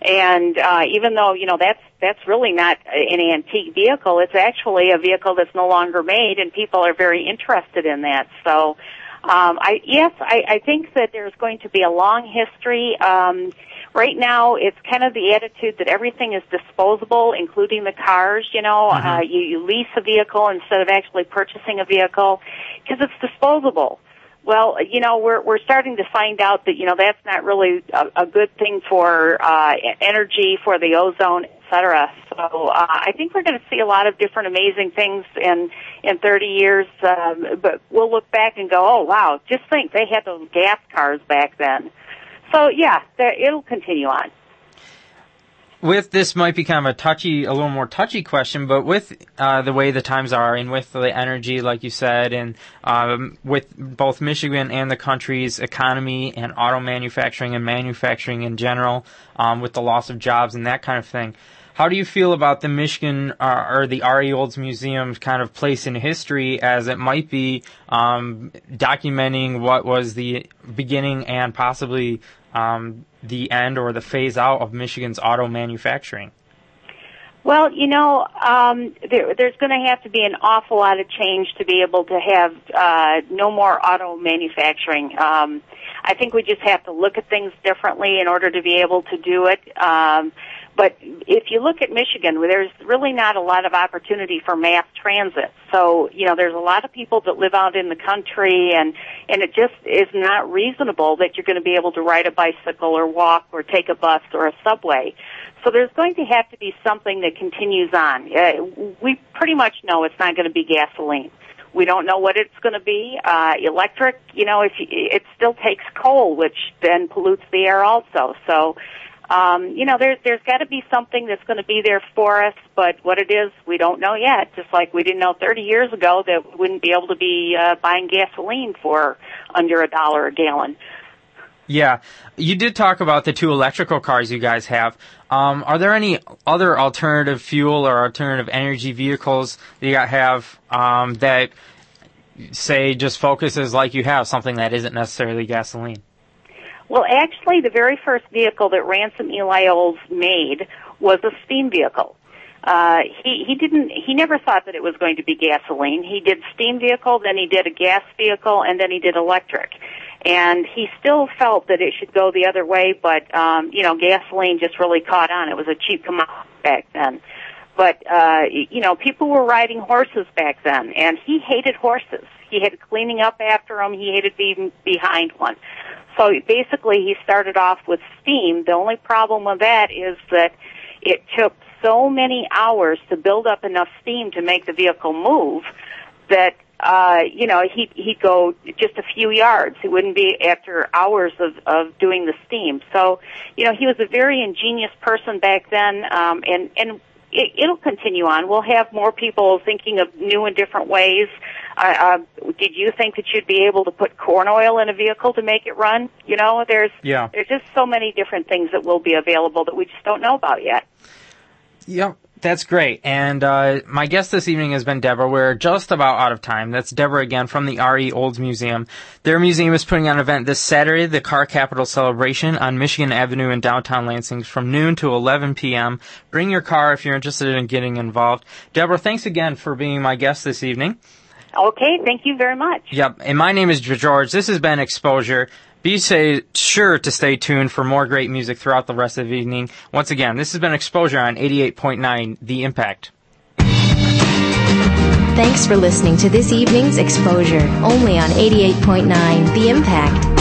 M: And uh even though, you know, that's that's really not an antique vehicle, it's actually a vehicle that's no longer made and people are very interested in that. So um I yes, I, I think that there's going to be a long history. Um right now it's kind of the attitude that everything is disposable, including the cars, you know, uh you, you lease a vehicle instead of actually purchasing a vehicle because it's disposable. Well, you know, we're we're starting to find out that you know that's not really a, a good thing for uh, energy, for the ozone, et cetera. So uh, I think we're going to see a lot of different amazing things in in 30 years. Um, but we'll look back and go, oh wow, just think they had those gas cars back then. So yeah, it'll continue on.
C: With this might be kind of a touchy, a little more touchy question, but with uh, the way the times are and with the energy, like you said, and um, with both Michigan and the country's economy and auto manufacturing and manufacturing in general, um, with the loss of jobs and that kind of thing. How do you feel about the Michigan uh, or the R.E. Olds Museum's kind of place in history as it might be um, documenting what was the beginning and possibly um, the end or the phase out of Michigan's auto manufacturing?
M: Well, you know, um, there, there's going to have to be an awful lot of change to be able to have uh, no more auto manufacturing. Um, I think we just have to look at things differently in order to be able to do it. Um, but if you look at Michigan, there's really not a lot of opportunity for mass transit. So, you know, there's a lot of people that live out in the country and, and it just is not reasonable that you're going to be able to ride a bicycle or walk or take a bus or a subway. So there's going to have to be something that continues on. Uh, we pretty much know it's not going to be gasoline. We don't know what it's going to be. Uh, electric, you know, if you, it still takes coal, which then pollutes the air also. So, um, you know, there's there's got to be something that's going to be there for us, but what it is, we don't know yet. Just like we didn't know 30 years ago that we wouldn't be able to be uh, buying gasoline for under a dollar a gallon.
C: Yeah, you did talk about the two electrical cars you guys have. Um, are there any other alternative fuel or alternative energy vehicles that you have um, that say just focuses like you have something that isn't necessarily gasoline?
M: Well, actually, the very first vehicle that Ransom Eli Olds made was a steam vehicle. Uh, he he didn't he never thought that it was going to be gasoline. He did steam vehicle, then he did a gas vehicle, and then he did electric. And he still felt that it should go the other way, but um, you know, gasoline just really caught on. It was a cheap commodity back then. But uh, you know, people were riding horses back then, and he hated horses. He hated cleaning up after them. He hated being behind one. So basically, he started off with steam. The only problem with that is that it took so many hours to build up enough steam to make the vehicle move that uh, you know he he'd go just a few yards. He wouldn't be after hours of of doing the steam. So you know he was a very ingenious person back then, um, and and it, it'll continue on. We'll have more people thinking of new and different ways. Uh, uh, did you think that you'd be able to put corn oil in a vehicle to make it run? You know, there's
C: yeah.
M: there's just so many different things that will be available that we just don't know about yet.
C: Yep. That's great. And uh, my guest this evening has been Deborah. We're just about out of time. That's Deborah again from the R.E. Olds Museum. Their museum is putting on an event this Saturday, the Car Capital Celebration on Michigan Avenue in downtown Lansing from noon to 11 p.m. Bring your car if you're interested in getting involved. Deborah, thanks again for being my guest this evening.
M: Okay, thank you very much.
C: Yep. And my name is George. This has been Exposure. Be say, sure to stay tuned for more great music throughout the rest of the evening. Once again, this has been Exposure on 88.9 The Impact.
B: Thanks for listening to this evening's Exposure, only on 88.9 The Impact.